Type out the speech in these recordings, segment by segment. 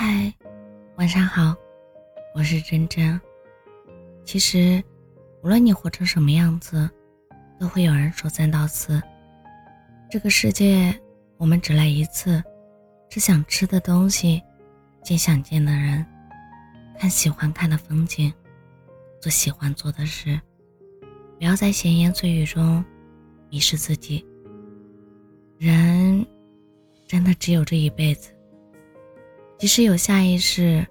嗨，晚上好，我是真真。其实，无论你活成什么样子，都会有人说三道四。这个世界，我们只来一次，吃想吃的东西，见想见的人，看喜欢看的风景，做喜欢做的事。不要在闲言碎语中迷失自己。人，真的只有这一辈子。即使有下一世，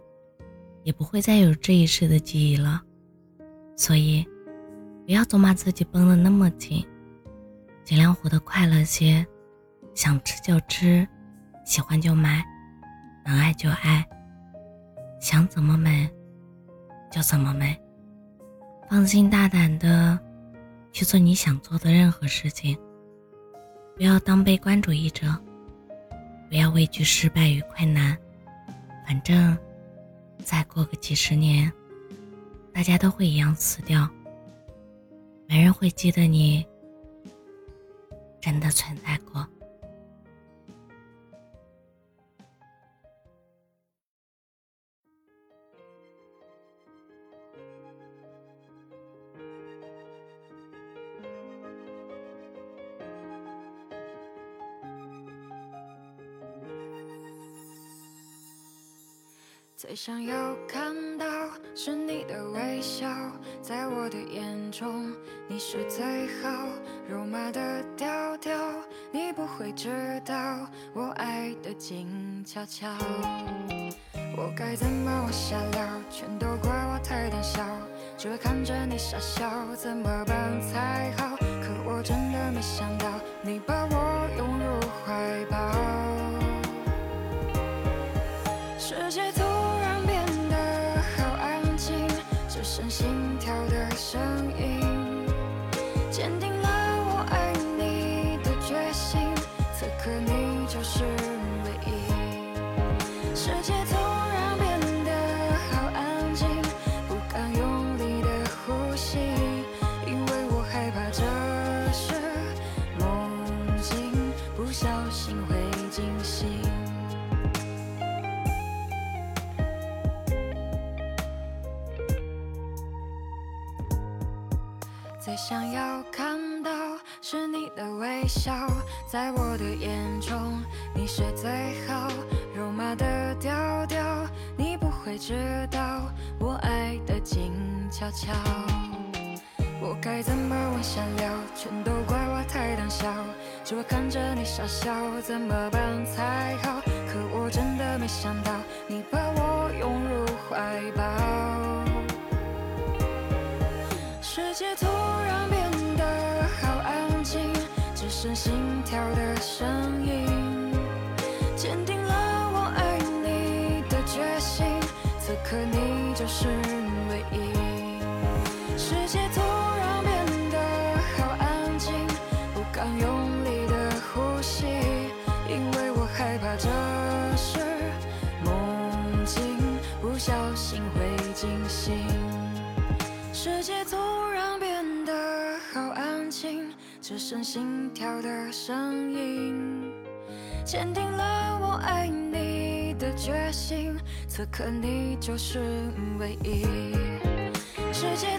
也不会再有这一世的记忆了。所以，不要总把自己绷得那么紧，尽量活得快乐些，想吃就吃，喜欢就买，能爱就爱，想怎么美就怎么美，放心大胆的去做你想做的任何事情。不要当悲观主义者，不要畏惧失败与困难。反正，再过个几十年，大家都会一样死掉，没人会记得你真的存在过。最想要看到是你的微笑，在我的眼中你是最好，肉麻的调调，你不会知道我爱的静悄悄。我该怎么往下聊？全都怪我太胆小，只会看着你傻笑，怎么办才好？可我真的没想到，你把我世界突然变得好安静，不敢用力的呼吸，因为我害怕这是梦境，不小心会惊醒。最想要看到是你的微笑，在我的眼中你是最好，你知道我爱的静悄悄。我该怎么往下聊？全都怪我太胆小，只会看着你傻笑，怎么办才好？可我真的没想到，你把我拥入怀抱。世界突然变得好安静，只剩心跳的声音，可你就是唯一。世界突然变得好安静，不敢用力的呼吸，因为我害怕这是梦境，不小心会惊醒。世界突然变得好安静，只剩心跳的声音，坚定了我爱你的决心。此刻你就是唯一。世界